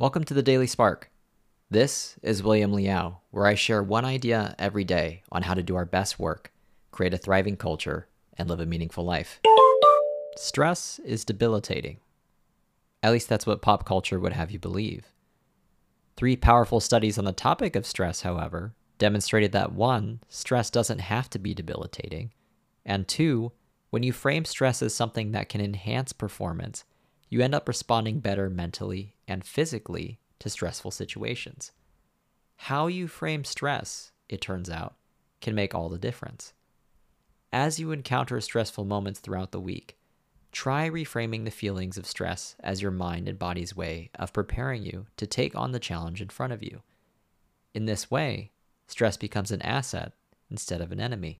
Welcome to the Daily Spark. This is William Liao, where I share one idea every day on how to do our best work, create a thriving culture, and live a meaningful life. Stress is debilitating. At least that's what pop culture would have you believe. Three powerful studies on the topic of stress, however, demonstrated that one, stress doesn't have to be debilitating, and two, when you frame stress as something that can enhance performance, you end up responding better mentally and physically to stressful situations. How you frame stress, it turns out, can make all the difference. As you encounter stressful moments throughout the week, try reframing the feelings of stress as your mind and body's way of preparing you to take on the challenge in front of you. In this way, stress becomes an asset instead of an enemy.